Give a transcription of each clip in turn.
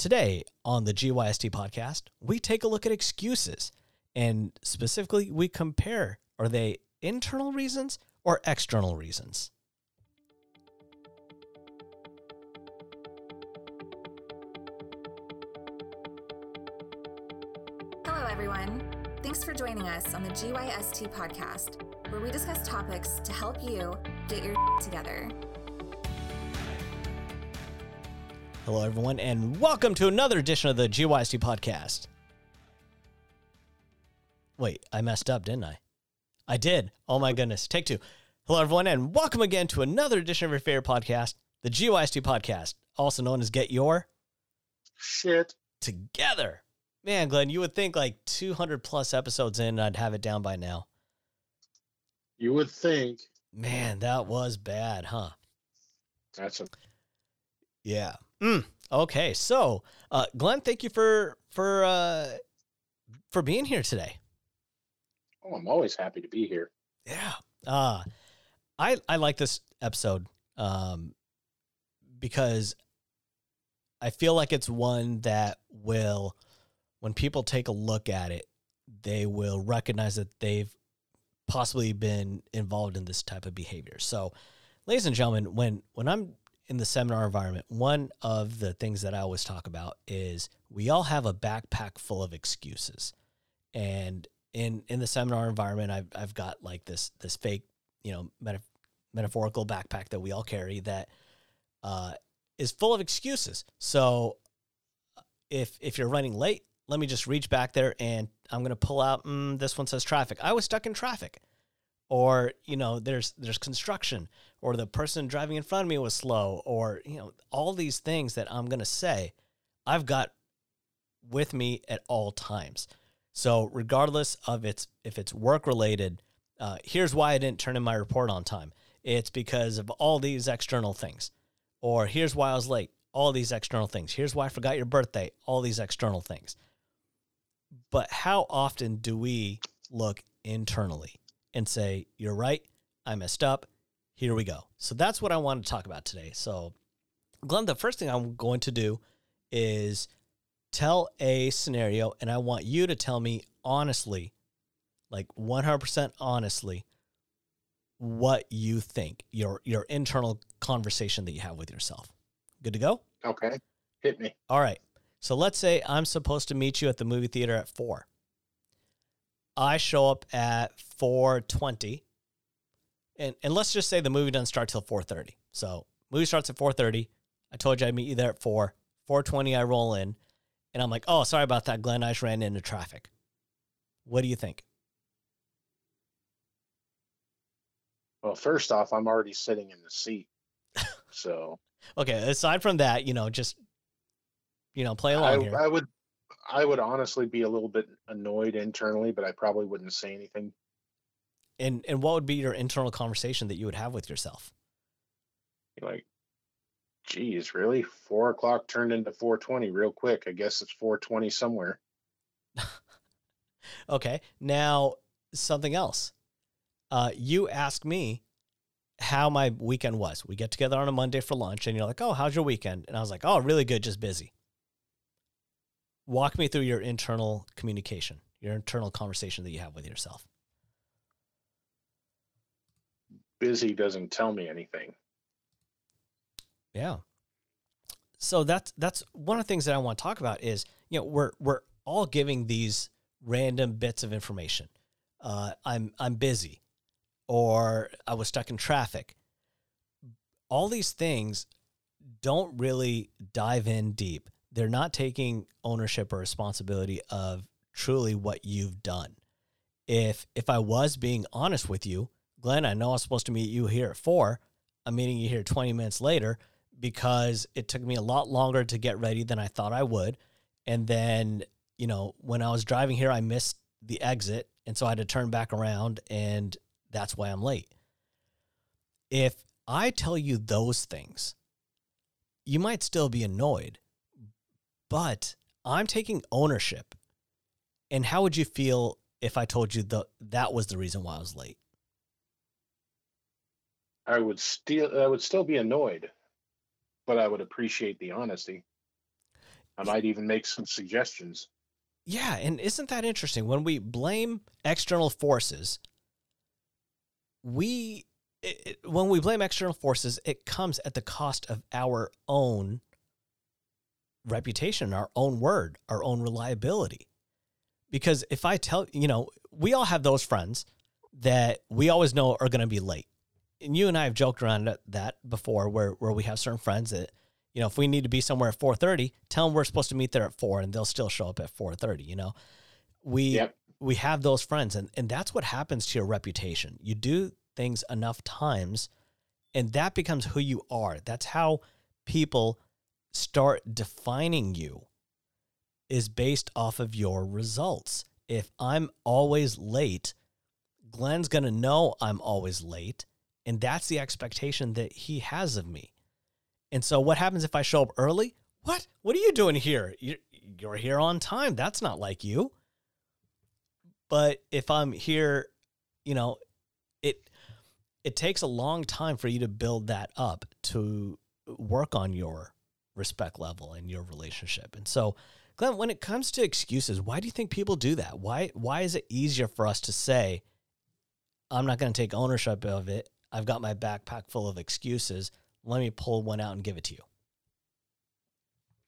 Today on the GYST podcast, we take a look at excuses and specifically we compare are they internal reasons or external reasons? Hello, everyone. Thanks for joining us on the GYST podcast, where we discuss topics to help you get your together. Hello, everyone, and welcome to another edition of the GYST podcast. Wait, I messed up, didn't I? I did. Oh my goodness. Take two. Hello, everyone, and welcome again to another edition of your favorite podcast, the GYST podcast, also known as Get Your Shit. Together. Man, Glenn, you would think like 200 plus episodes in, I'd have it down by now. You would think Man, that was bad, huh? that's a Yeah. Mm, okay. So, uh, Glenn, thank you for for uh, for being here today. oh, I'm always happy to be here. Yeah. Uh, I I like this episode um, because I feel like it's one that will, when people take a look at it, they will recognize that they've possibly been involved in this type of behavior. So, ladies and gentlemen, when when I'm in the seminar environment, one of the things that I always talk about is we all have a backpack full of excuses. And in in the seminar environment, I've I've got like this this fake, you know, meta- metaphorical backpack that we all carry that uh, is full of excuses. So if if you're running late, let me just reach back there and I'm gonna pull out. Mm, this one says traffic. I was stuck in traffic, or you know, there's there's construction, or the person driving in front of me was slow, or you know, all these things that I'm gonna say, I've got with me at all times. So regardless of its if it's work related, uh, here's why I didn't turn in my report on time. It's because of all these external things. Or here's why I was late. All these external things. Here's why I forgot your birthday. All these external things. But how often do we look internally and say, "You're right. I messed up. Here we go." So that's what I want to talk about today. So, Glenn, the first thing I'm going to do is tell a scenario and I want you to tell me honestly, like 100% honestly, what you think, your your internal conversation that you have with yourself. Good to go? Okay. Hit me. All right. So let's say I'm supposed to meet you at the movie theater at 4. I show up at 4:20. And and let's just say the movie doesn't start till 4:30. So, movie starts at 4:30. I told you I'd meet you there at 4. 4:20 I roll in and I'm like, "Oh, sorry about that, Glenn. I just ran into traffic." What do you think? Well, first off, I'm already sitting in the seat. So Okay, aside from that, you know, just you know, play I, along here. I would I would honestly be a little bit annoyed internally, but I probably wouldn't say anything. And and what would be your internal conversation that you would have with yourself? Like, geez, really? Four o'clock turned into four twenty real quick. I guess it's four twenty somewhere. Okay. Now, something else. Uh, you ask me how my weekend was. We get together on a Monday for lunch, and you're like, "Oh, how's your weekend?" And I was like, "Oh, really good, just busy." Walk me through your internal communication, your internal conversation that you have with yourself. Busy doesn't tell me anything. Yeah. So that's that's one of the things that I want to talk about is you know we're we're all giving these random bits of information. Uh, I'm I'm busy, or I was stuck in traffic. All these things don't really dive in deep. They're not taking ownership or responsibility of truly what you've done. If if I was being honest with you, Glenn, I know I'm supposed to meet you here at four. I'm meeting you here 20 minutes later because it took me a lot longer to get ready than I thought I would. And then, you know, when I was driving here, I missed the exit. And so I had to turn back around, and that's why I'm late. If I tell you those things, you might still be annoyed, but I'm taking ownership. And how would you feel if I told you that that was the reason why I was late? I would still I would still be annoyed, but I would appreciate the honesty. I might even make some suggestions. Yeah, and isn't that interesting? When we blame external forces, we it, when we blame external forces, it comes at the cost of our own reputation, our own word, our own reliability. Because if I tell, you know, we all have those friends that we always know are going to be late. And you and I have joked around that before where where we have certain friends that you know, if we need to be somewhere at 4:30, tell them we're supposed to meet there at 4 and they'll still show up at 4:30, you know. We Yep. we have those friends and and that's what happens to your reputation. You do things enough times and that becomes who you are. That's how people start defining you is based off of your results. If I'm always late, Glenn's going to know I'm always late and that's the expectation that he has of me. And so what happens if I show up early? What? What are you doing here? You're, here on time. That's not like you. But if I'm here, you know, it it takes a long time for you to build that up to work on your respect level and your relationship. And so, Glenn, when it comes to excuses, why do you think people do that? Why why is it easier for us to say, I'm not going to take ownership of it. I've got my backpack full of excuses. Let me pull one out and give it to you.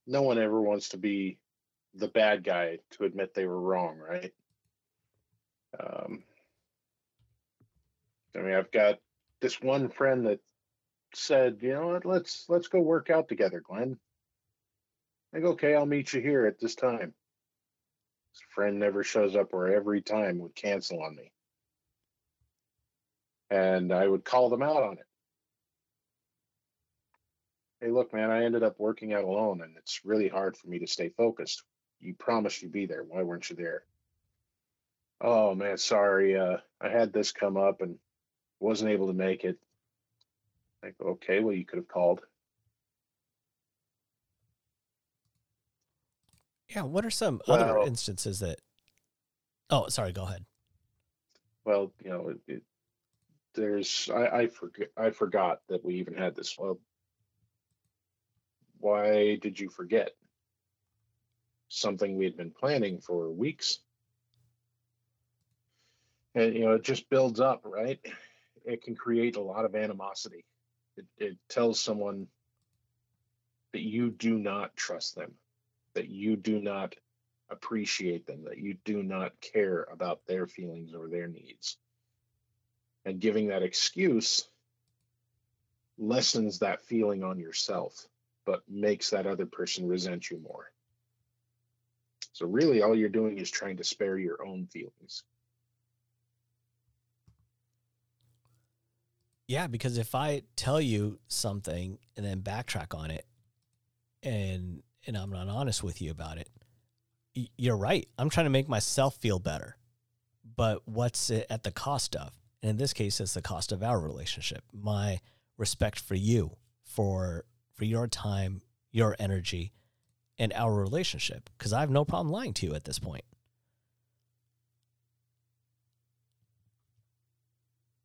No one ever wants to be the bad guy to admit they were wrong, right? Um, I mean, I've got this one friend that said, you know what, let's let's go work out together, Glenn. I go, okay, I'll meet you here at this time. His friend never shows up or every time would cancel on me. And I would call them out on it. Hey, look, man, I ended up working out alone and it's really hard for me to stay focused. You promised you'd be there. Why weren't you there? Oh man, sorry. Uh, I had this come up and wasn't able to make it. Like, okay, well, you could have called. Yeah. What are some other instances that? Oh, sorry. Go ahead. Well, you know, it, it, there's I I forget I forgot that we even had this. Well, why did you forget? Something we had been planning for weeks. And you know, it just builds up, right? It can create a lot of animosity. It, it tells someone that you do not trust them, that you do not appreciate them, that you do not care about their feelings or their needs. And giving that excuse lessens that feeling on yourself, but makes that other person resent you more. So, really, all you're doing is trying to spare your own feelings. Yeah, because if I tell you something and then backtrack on it, and and I'm not honest with you about it, you're right. I'm trying to make myself feel better, but what's it at the cost of? And in this case, it's the cost of our relationship. My respect for you, for for your time, your energy, and our relationship. Because I have no problem lying to you at this point.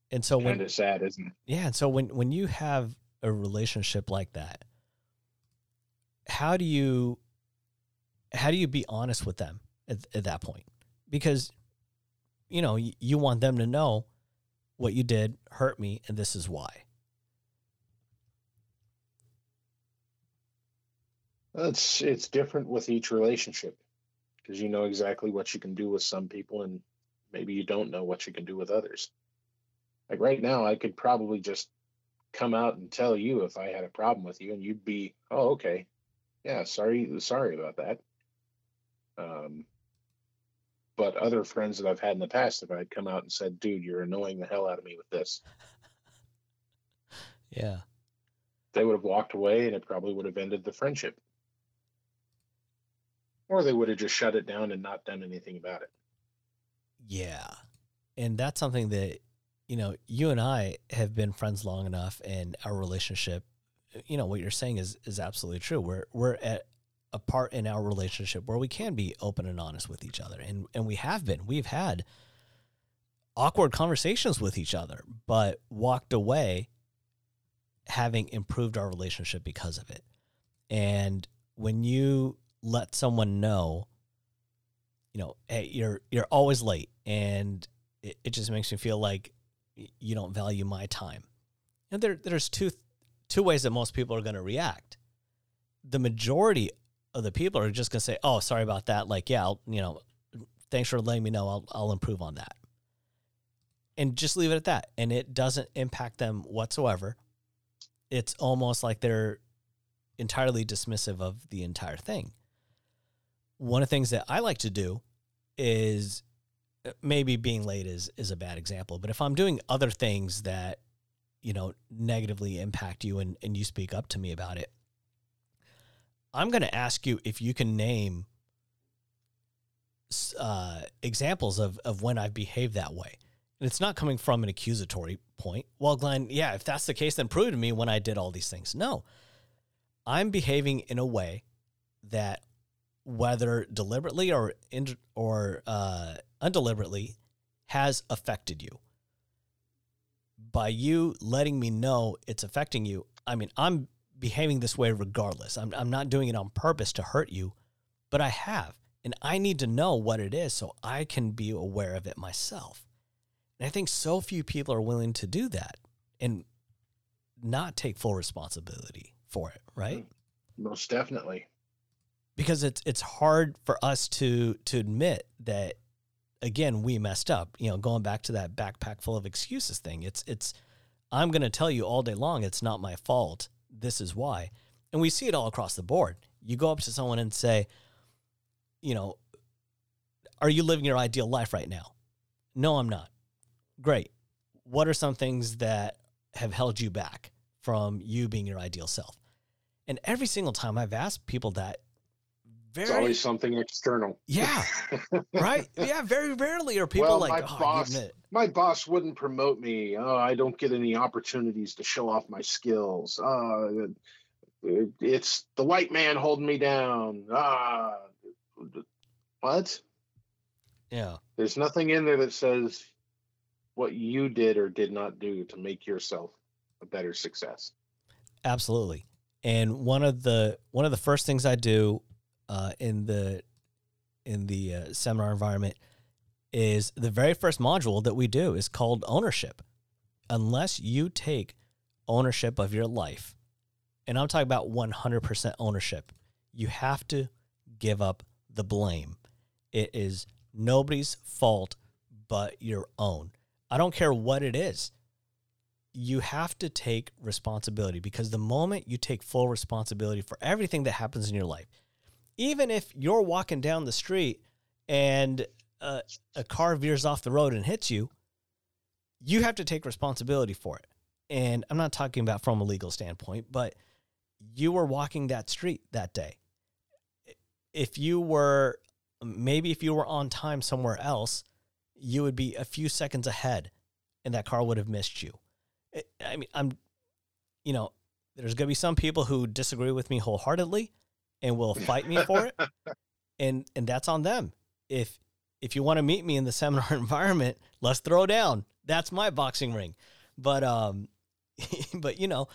And so when it's sad, isn't it? yeah, and so when when you have a relationship like that, how do you how do you be honest with them at, at that point? Because you know, you, you want them to know what you did hurt me and this is why. It's it's different with each relationship because you know exactly what you can do with some people, and maybe you don't know what you can do with others. Like right now, I could probably just come out and tell you if I had a problem with you, and you'd be, oh, okay, yeah, sorry, sorry about that. Um, but other friends that I've had in the past, if I'd come out and said, dude, you're annoying the hell out of me with this, Yeah. they would have walked away, and it probably would have ended the friendship. Or they would have just shut it down and not done anything about it. Yeah. And that's something that, you know, you and I have been friends long enough and our relationship, you know, what you're saying is is absolutely true. We're we're at a part in our relationship where we can be open and honest with each other. And and we have been. We've had awkward conversations with each other, but walked away having improved our relationship because of it. And when you let someone know, you know, hey, you're you're always late, and it, it just makes me feel like you don't value my time. And there there's two two ways that most people are going to react. The majority of the people are just going to say, "Oh, sorry about that." Like, yeah, I'll, you know, thanks for letting me know. I'll I'll improve on that. And just leave it at that. And it doesn't impact them whatsoever. It's almost like they're entirely dismissive of the entire thing. One of the things that I like to do is uh, maybe being late is is a bad example, but if I'm doing other things that you know negatively impact you and and you speak up to me about it, I'm going to ask you if you can name uh, examples of of when I've behaved that way. And it's not coming from an accusatory point. Well, Glenn, yeah, if that's the case, then prove to me when I did all these things. No, I'm behaving in a way that, whether deliberately or in, or uh, undeliberately, has affected you. By you letting me know it's affecting you, I mean I'm behaving this way regardless. I'm I'm not doing it on purpose to hurt you, but I have, and I need to know what it is so I can be aware of it myself. And I think so few people are willing to do that and not take full responsibility for it, right? Mm-hmm. Most definitely. Because it's it's hard for us to to admit that again we messed up. You know, going back to that backpack full of excuses thing. It's it's I'm going to tell you all day long it's not my fault. This is why. And we see it all across the board. You go up to someone and say, you know, are you living your ideal life right now? No, I'm not. Great. What are some things that have held you back from you being your ideal self? And every single time I've asked people that, very, it's always something external. Yeah. right. Yeah. Very rarely are people well, like, my oh, boss, my boss wouldn't promote me. Oh, I don't get any opportunities to show off my skills. Uh, it's the white man holding me down. Ah, what? Yeah. There's nothing in there that says what you did or did not do to make yourself a better success. Absolutely. And one of the one of the first things I do uh, in the in the uh, seminar environment is the very first module that we do is called ownership. Unless you take ownership of your life, and I'm talking about 100% ownership, you have to give up the blame. It is nobody's fault but your own. I don't care what it is you have to take responsibility because the moment you take full responsibility for everything that happens in your life, even if you're walking down the street and a, a car veers off the road and hits you, you have to take responsibility for it. And I'm not talking about from a legal standpoint, but you were walking that street that day. If you were, maybe if you were on time somewhere else, you would be a few seconds ahead and that car would have missed you I mean, I'm, you know, there's going to be some people who disagree with me wholeheartedly and will fight me for it. And, and that's on them. If, if you want to meet me in the seminar environment, let's throw down. That's my boxing ring. But, um, but you know,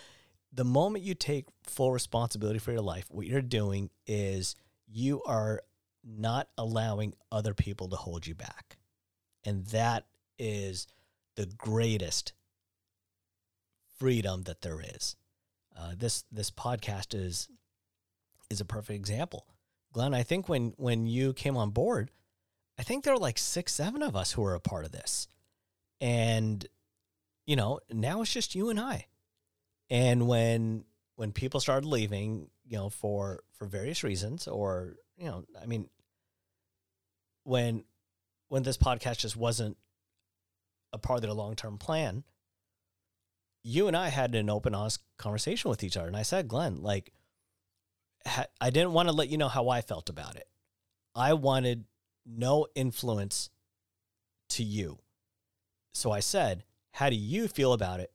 the moment you take full responsibility for your life, what you're doing is you are not allowing other people to hold you back. And that is the greatest freedom that there is. Uh, this this podcast is is a perfect example. Glenn, I think when when you came on board, I think there were like six, seven of us who were a part of this, and you know now it's just you and I. And when when people started leaving, you know, for for various reasons, or you know, I mean, when when this podcast just wasn't a part of their long term plan, you and I had an open, honest conversation with each other. And I said, Glenn, like, I didn't want to let you know how I felt about it. I wanted no influence to you. So I said, How do you feel about it?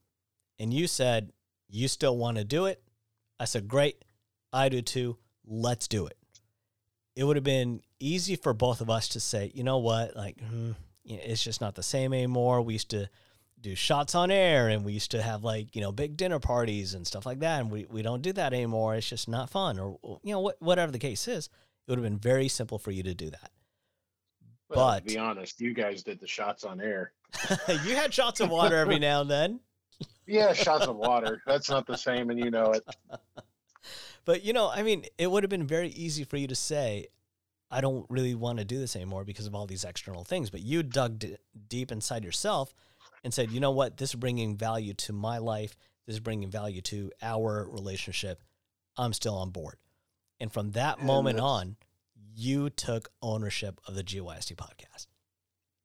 And you said, You still want to do it? I said, Great. I do too. Let's do it. It would have been easy for both of us to say, You know what? Like, hmm, it's just not the same anymore. We used to do shots on air and we used to have like you know big dinner parties and stuff like that and we, we don't do that anymore it's just not fun or you know what, whatever the case is It would have been very simple for you to do that. Well, But- to be honest, you guys did the shots on air. you had shots of water every now and then. Yeah, shots of water. That's not the same, and you know it. But you know, I mean, it would have been very easy for you to say, I don't really want to do this anymore because of all these external things. But you dug d- deep inside yourself and said, you know what? This is bringing value to my life. This is bringing value to our relationship. I'm still on board. And from that And moment on, you took ownership of the GYST podcast.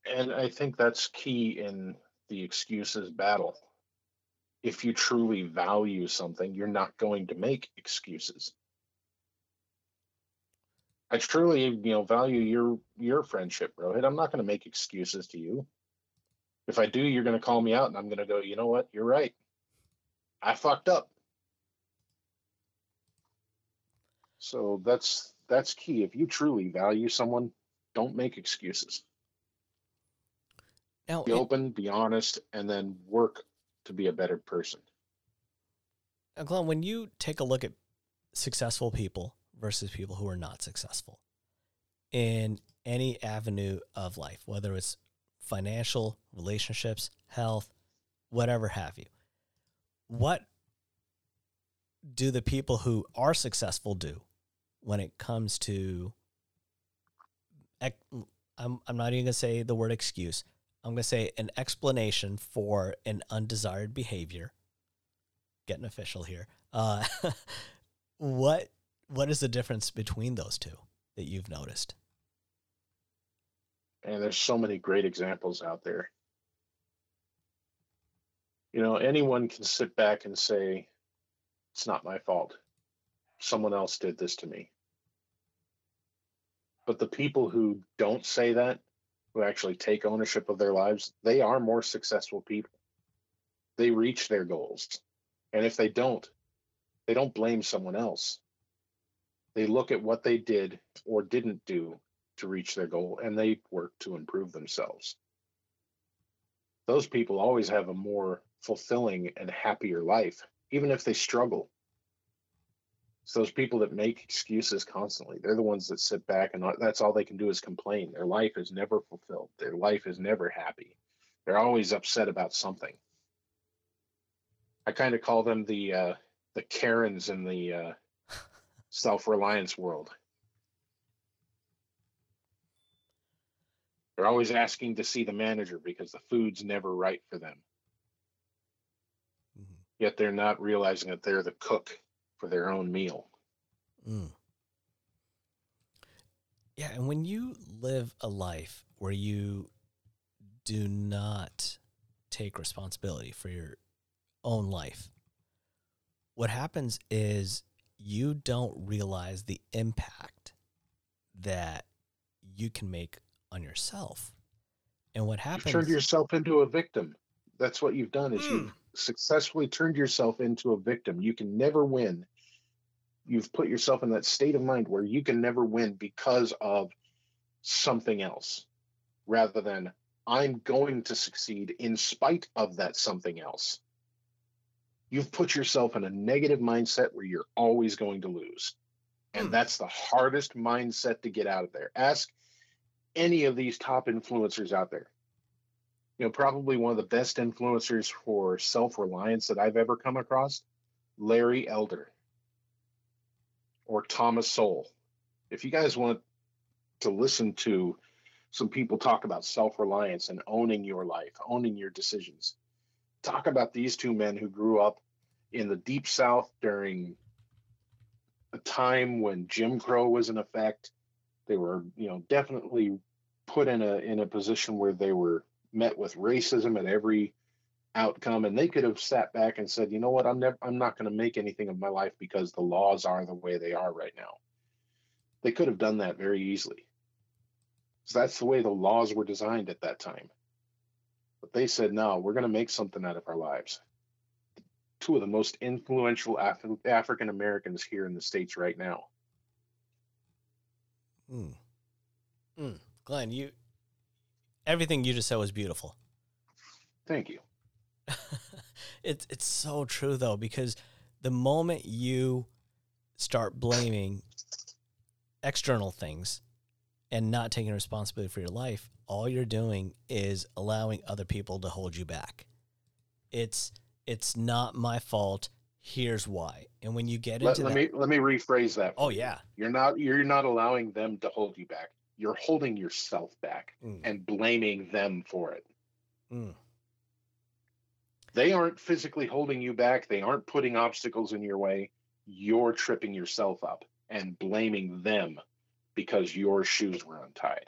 And I think that's key in the excuses battle. If you truly value something, you're not going to make excuses. I truly, you know, value your your friendship, Rohit. I'm not going to make excuses to you. If I do, you're going to call me out, and I'm going to go. You know what? You're right. I fucked up. So that's that's key. If you truly value someone, don't make excuses Now, be open, be honest, and then work to be a better person. Now, Glenn, when you take a look at successful people versus people who are not successful in any avenue of life, whether it's financial, relationships, health, whatever have you, what do the people who are successful do when it comes to I'm, I'm not even going to say the word excuse. I'm going to say an explanation for an undesired behavior getting official here. Uh, what what is the difference between those two that you've noticed? And there's so many great examples out there. You know, anyone can sit back and say, it's not my fault. Someone else did this to me. But the people who don't say that, who actually take ownership of their lives, they are more successful people. They reach their goals. And if they don't, they don't blame someone else. They look at what they did or didn't do to reach their goal and they work to improve themselves. Those people always have a more fulfilling and happier life, even if they struggle. It's those people that make excuses constantly. They're the ones that sit back and that's all they can do is complain. Their life is never fulfilled, their life is never happy. They're always upset about something. I kind of call them the uh, the Karens in the uh, self reliance world. They're always asking to see the manager because the food's never right for them. Mhm. Yet they're not realizing that they're the cook for their own meal. Mm. Yeah, and when you live a life where you do not take responsibility for your own life, what happens is you don't realize the impact that you can make on yourself. And what happens? You've turned yourself into a victim. That's what you've done is Mm. you've successfully turned yourself into a victim. You can never win. You've put yourself in that state of mind where you can never win because of something else rather than I'm going to succeed in spite of that something else. You've put yourself in a negative mindset where you're always going to lose. And Hmm. that's the hardest mindset to get out of there. Ask any of these top influencers out there. You know, probably one of the best influencers for self reliance that I've ever come across, Larry Elder or Thomas Sowell. If you guys want to listen to some people talk about self reliance and owning your life, owning your decisions, talk about these two men who grew up in the deep south during a time when Jim Crow was in effect. They were, you know, definitely put in a in a position where they were met with racism at every outcome and they could have sat back and said, "You know what? I'm never I'm not going to make anything of my life because the laws are the way they are right now." They could have done that very easily. So that's the way the laws were designed at that time. But they said, "No, we're going to make something out of our lives." Two of the most influential Af- African Americans here in the states right now. Mm. Mm. Glenn, you everything you just said was beautiful. Thank you. it's it's so true though because the moment you start blaming external things and not taking responsibility for your life, all you're doing is allowing other people to hold you back. It's it's not my fault. Here's why. And when you get Let, into let that, me let me rephrase that. oh yeah, You're not you're not allowing them to hold you back. You're holding yourself back Mm. and blaming them for it. Mm. They aren't physically holding you back. They aren't putting obstacles in your way. You're tripping yourself up and blaming them because your shoes were untied.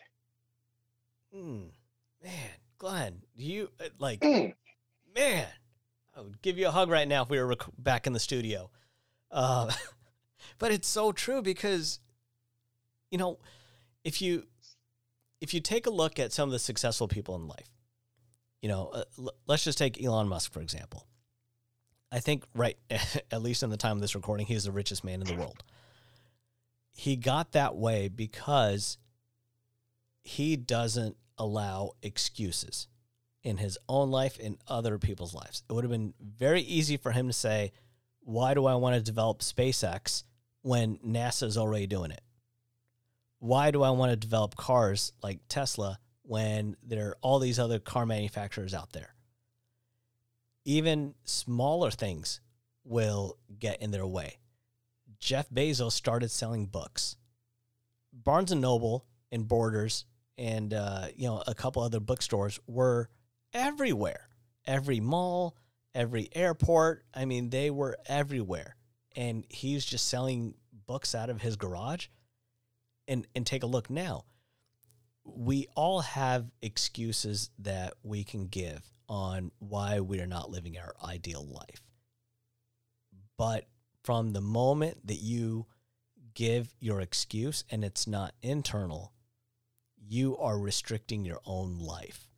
Mm. man, Glenn, do you uh, like? Mm. man, I would give you a hug right now if we were rec- back in the studio. Uh, but it's so true because, you know, if you if you take a look at some of the successful people in life, you know, uh, l- let's just take Elon Musk for example. I think right, at least in the time of this recording, he's the richest man in the world. He got that way because he doesn't allow excuses in his own life and other people's lives. It would have been very easy for him to say, Why do I want to develop SpaceX when NASA is already doing it? Why do I want to develop cars like Tesla when there are all these other car manufacturers out there? Even smaller things will get in their way. Jeff Bezos started selling books. Barnes and Noble and Borders and uh, you know a couple other bookstores were everywhere. Every mall, every airport. I mean, they were everywhere. And he's just selling books out of his garage. And and take a look now. We all have excuses that we can give on why we are not living our ideal life. But from the moment that you give your excuse and it's not internal, you are restricting your own life.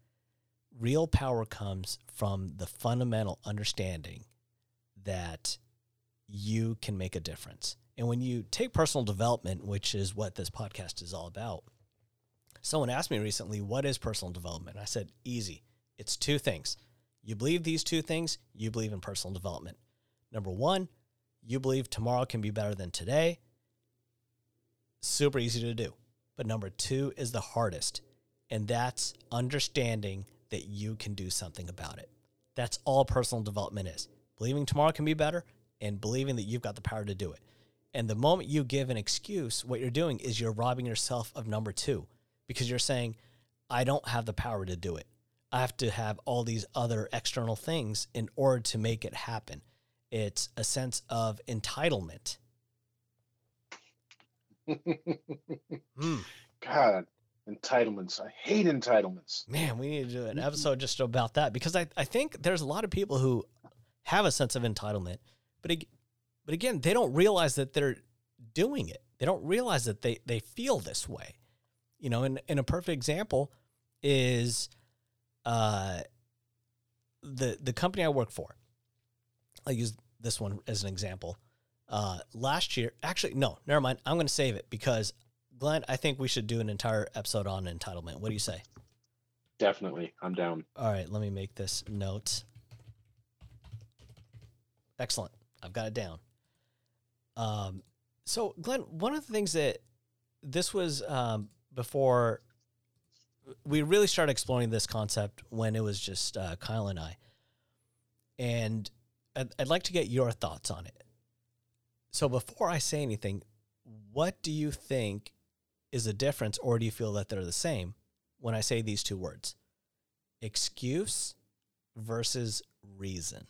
Real power comes from the fundamental understanding that you can make a difference. And when you take personal development, which is what this podcast is all about, someone asked me recently, What is personal development? I said, Easy. It's two things. You believe these two things, you believe in personal development. Number one, you believe tomorrow can be better than today. Super easy to do. But number two is the hardest, and that's understanding that you can do something about it. That's all personal development is believing tomorrow can be better and believing that you've got the power to do it. And the moment you give an excuse, what you're doing is you're robbing yourself of number two because you're saying, I don't have the power to do it. I have to have all these other external things in order to make it happen. It's a sense of entitlement. Hmm. God, entitlements. I hate entitlements. Man, we need to do an episode just about that because I, I think there's a lot of people who have a sense of entitlement, but but again, they don't realize that they're doing it. They don't realize that they they feel this way. You know, and, and a perfect example is uh the the company I work for. I'll use this one as an example. Uh last year, actually no, never mind. I'm going to save it because Glenn, I think we should do an entire episode on entitlement. What do you say? Definitely, I'm down. All right, let me make this note. Excellent. I've got it down. Um, so, Glenn, one of the things that this was um, before we really started exploring this concept when it was just uh, Kyle and I. And I'd, I'd like to get your thoughts on it. So, before I say anything, what do you think is a difference, or do you feel that they're the same when I say these two words? excuse versus reason.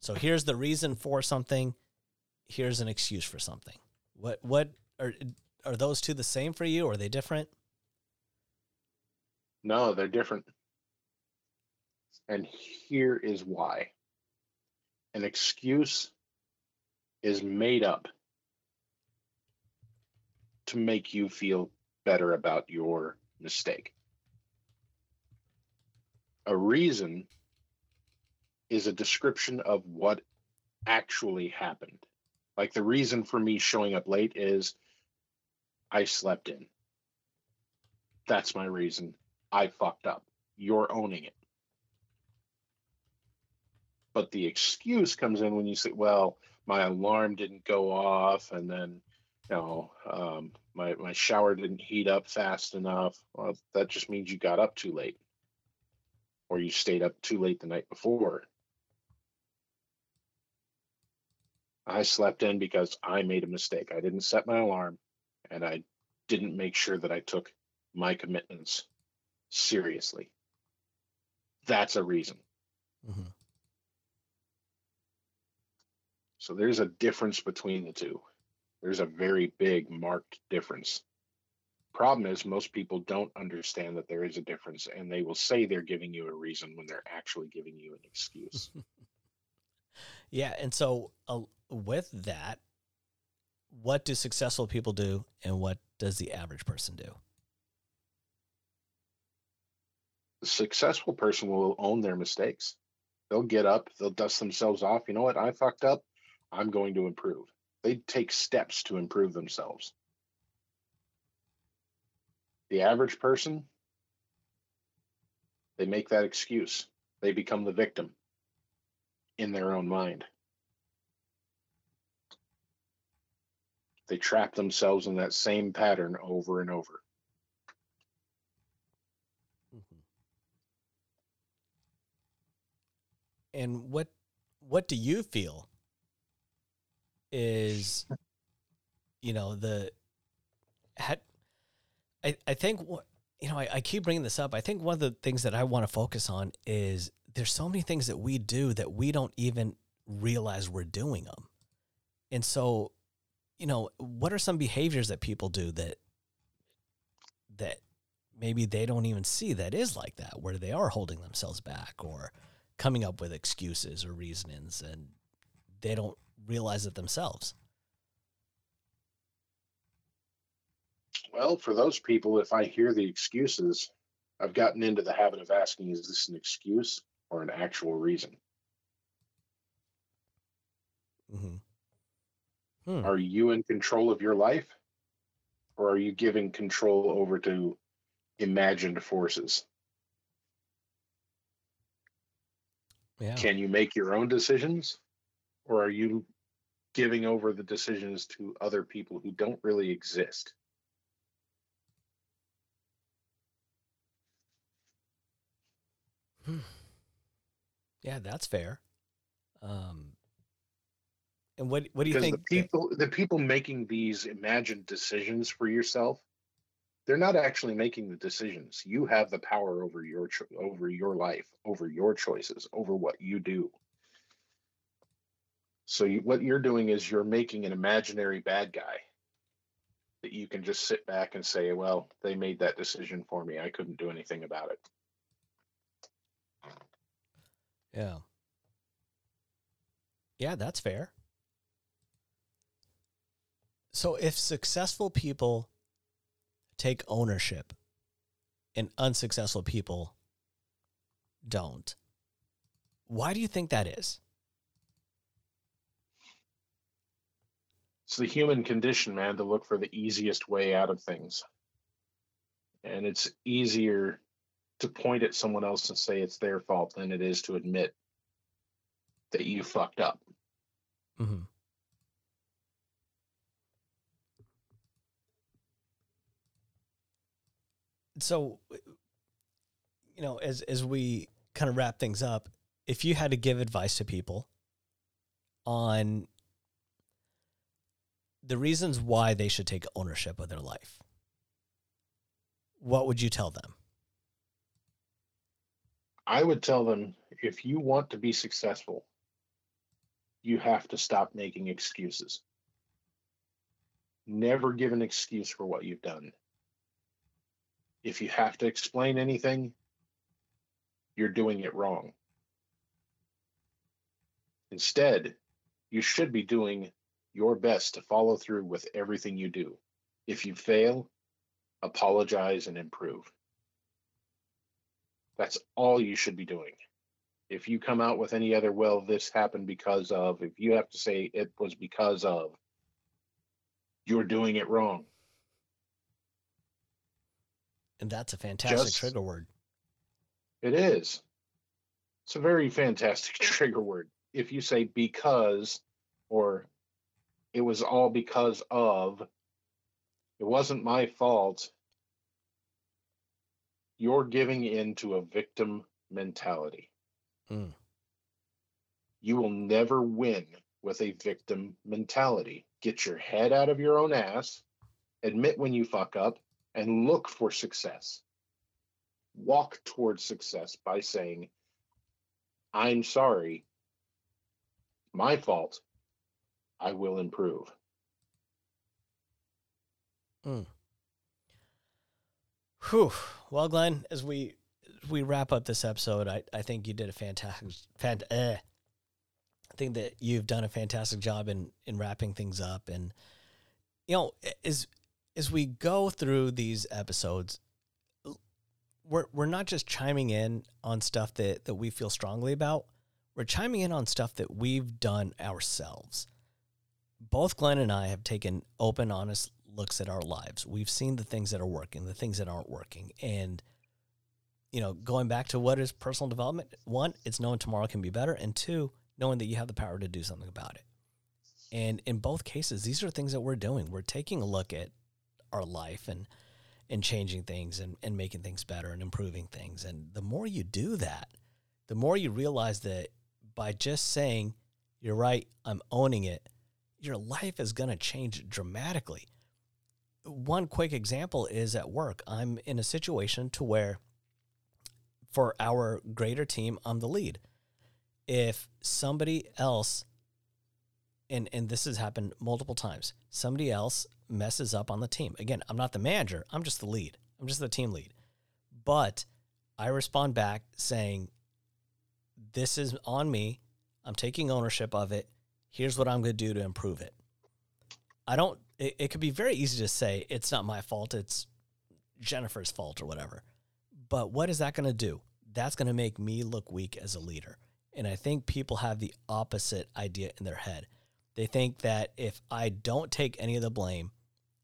So here's the reason for something, here's an excuse for something. What what are are those two the same for you or are they different? No, they're different. And here is why an excuse is made up to make you feel better about your mistake. A reason is a description of what actually happened. Like the reason for me showing up late is I slept in. That's my reason. I fucked up. You're owning it. But the excuse comes in when you say, well, my alarm didn't go off and then know, um, my my shower didn't heat up fast enough. Well, that just means you got up too late, or you stayed up too late the night before. I slept in because I made a mistake. I didn't set my alarm, and I didn't make sure that I took my commitments seriously. That's a reason. Mm-hmm. So there's a difference between the two. There's a very big marked difference. Problem is, most people don't understand that there is a difference, and they will say they're giving you a reason when they're actually giving you an excuse. yeah. And so, uh, with that, what do successful people do, and what does the average person do? The successful person will own their mistakes. They'll get up, they'll dust themselves off. You know what? I fucked up. I'm going to improve. They take steps to improve themselves. The average person, they make that excuse. They become the victim in their own mind. They trap themselves in that same pattern over and over. Mm-hmm. And what what do you feel is you know the had I, I think what you know I, I keep bringing this up. I think one of the things that i want to focus on is there's so many things that we do that we don't even realize we're doing them and so you know what are some behaviors that people do that that maybe they don't even see that is like that where they are holding themselves back or coming up with excuses or reasonings and they don't realize it themselves. Well, for those people, if I hear the excuses, I've gotten into the habit of asking, is this an excuse or an actual reason? Mm-hmm. Hmm. Are you in control of your life? Or are you giving control over to imagined forces? Yeah. Can you make your own decisions? Or are you giving over the decisions to other people who don't really exist. Hmm. Yeah, that's fair. Um, and what what do you think? The people the people making these imagined decisions for yourself, they're not actually making the decisions. You have the power over your over your life, over your choices, over what you do. So you, what you're doing is you're making an imaginary bad guy that you can just sit back and say, well, they made that decision for me. I couldn't do anything about it. Yeah. Yeah, that's fair. So if successful people take ownership and unsuccessful people don't, why do you think that is? It's the human condition, man, to look for the easiest way out of things. And it's easier to point at someone else and say it's their fault than it is to admit that you fucked up. Mm-hmm. So, you know, as as we kind of wrap things up, if you had to give advice to people on the reasons why they should take ownership of their life, what would you tell them? I would tell them if you want to be successful, you have to stop making excuses. Never give an excuse for what you've done. If you have to explain anything, you're doing it wrong. Instead, you should be doing your best to follow through with everything you do. If you fail, apologize and improve. That's all you should be doing. If you come out with any other, well, this happened because of, if you have to say it was because of, you're doing it wrong. And that's a fantastic Just, trigger word. It is. It's a very fantastic trigger word. If you say because or it was all because of it wasn't my fault. You're giving in to a victim mentality. Mm. You will never win with a victim mentality. Get your head out of your own ass, admit when you fuck up, and look for success. Walk towards success by saying, I'm sorry. My fault. I will improve. Whew. Well, Glenn, as we we wrap up this episode, I, I think you did a fantastic, fant- eh. I think that you've done a fantastic job in in wrapping things up, and you know, as as we go through these episodes, we're we're not just chiming in on stuff that that we feel strongly about. We're chiming in on stuff that we've done ourselves. Both Glenn and I have taken open, honest looks at our lives. We've seen the things that are working, the things that aren't working, and you know, going back to what is personal development, one, it's knowing tomorrow can be better, and two, knowing that you have the power to do something about it. And in both cases, these are things that we're doing. We're taking a look at our life and and changing things and, and making things better and improving things. And the more you do that, the more you realize that by just saying, You're right, I'm owning it, your life is gonna change dramatically. One quick example is at work. I'm in a situation to where for our greater team, I'm the lead. If somebody else, and and this has happened multiple times, somebody else messes up on the team. Again, I'm not the manager. I'm just the lead. I'm just the team lead. But I respond back saying, "This is on me. I'm taking ownership of it. Here's what I'm going to do to improve it." I don't. It, it could be very easy to say it's not my fault. It's Jennifer's fault or whatever. But what is that going to do? That's going to make me look weak as a leader. And I think people have the opposite idea in their head. They think that if I don't take any of the blame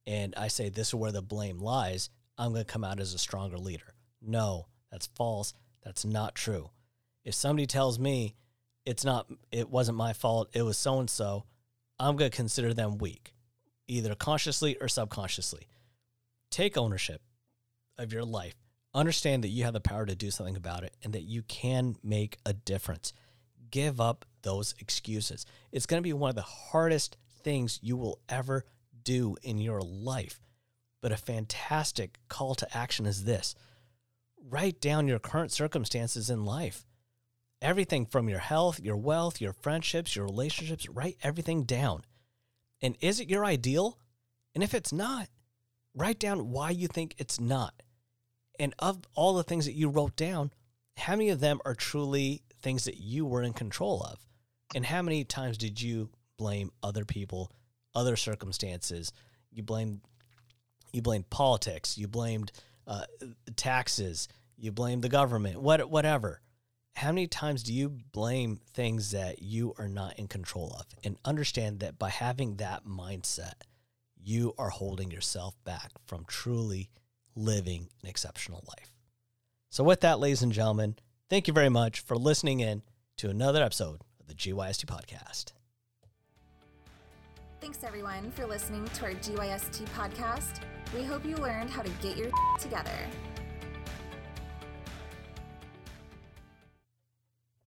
and I say this is where the blame lies, I'm going to come out as a stronger leader. No, that's false. That's not true. If somebody tells me it's not it wasn't my fault, it was so and so, I'm going to consider them weak, either consciously or subconsciously. Take ownership of your life understand that you have the power to do something about it and that you can make a difference. Give up those excuses. It's going to be one of the hardest things you will ever do in your life. But a fantastic call to action is this write down your current circumstances in life. Everything from your health, your wealth, your friendships, your relationships, write everything down. And is it your ideal? And if it's not, write down why you think it's not and of all the things that you wrote down, how many of them are truly things that you were in control of? And how many times did you blame other people, other circumstances? You blamed you blamed politics, you blamed uh, taxes, you blamed the government, what whatever. How many times do you blame things that you are not in control of? And understand that by having that mindset, you are holding yourself back from truly living an exceptional life. So, with that, ladies and gentlemen, thank you very much for listening in to another episode of the GYST podcast. Thanks everyone for listening to our GYST podcast. We hope you learned how to get your together.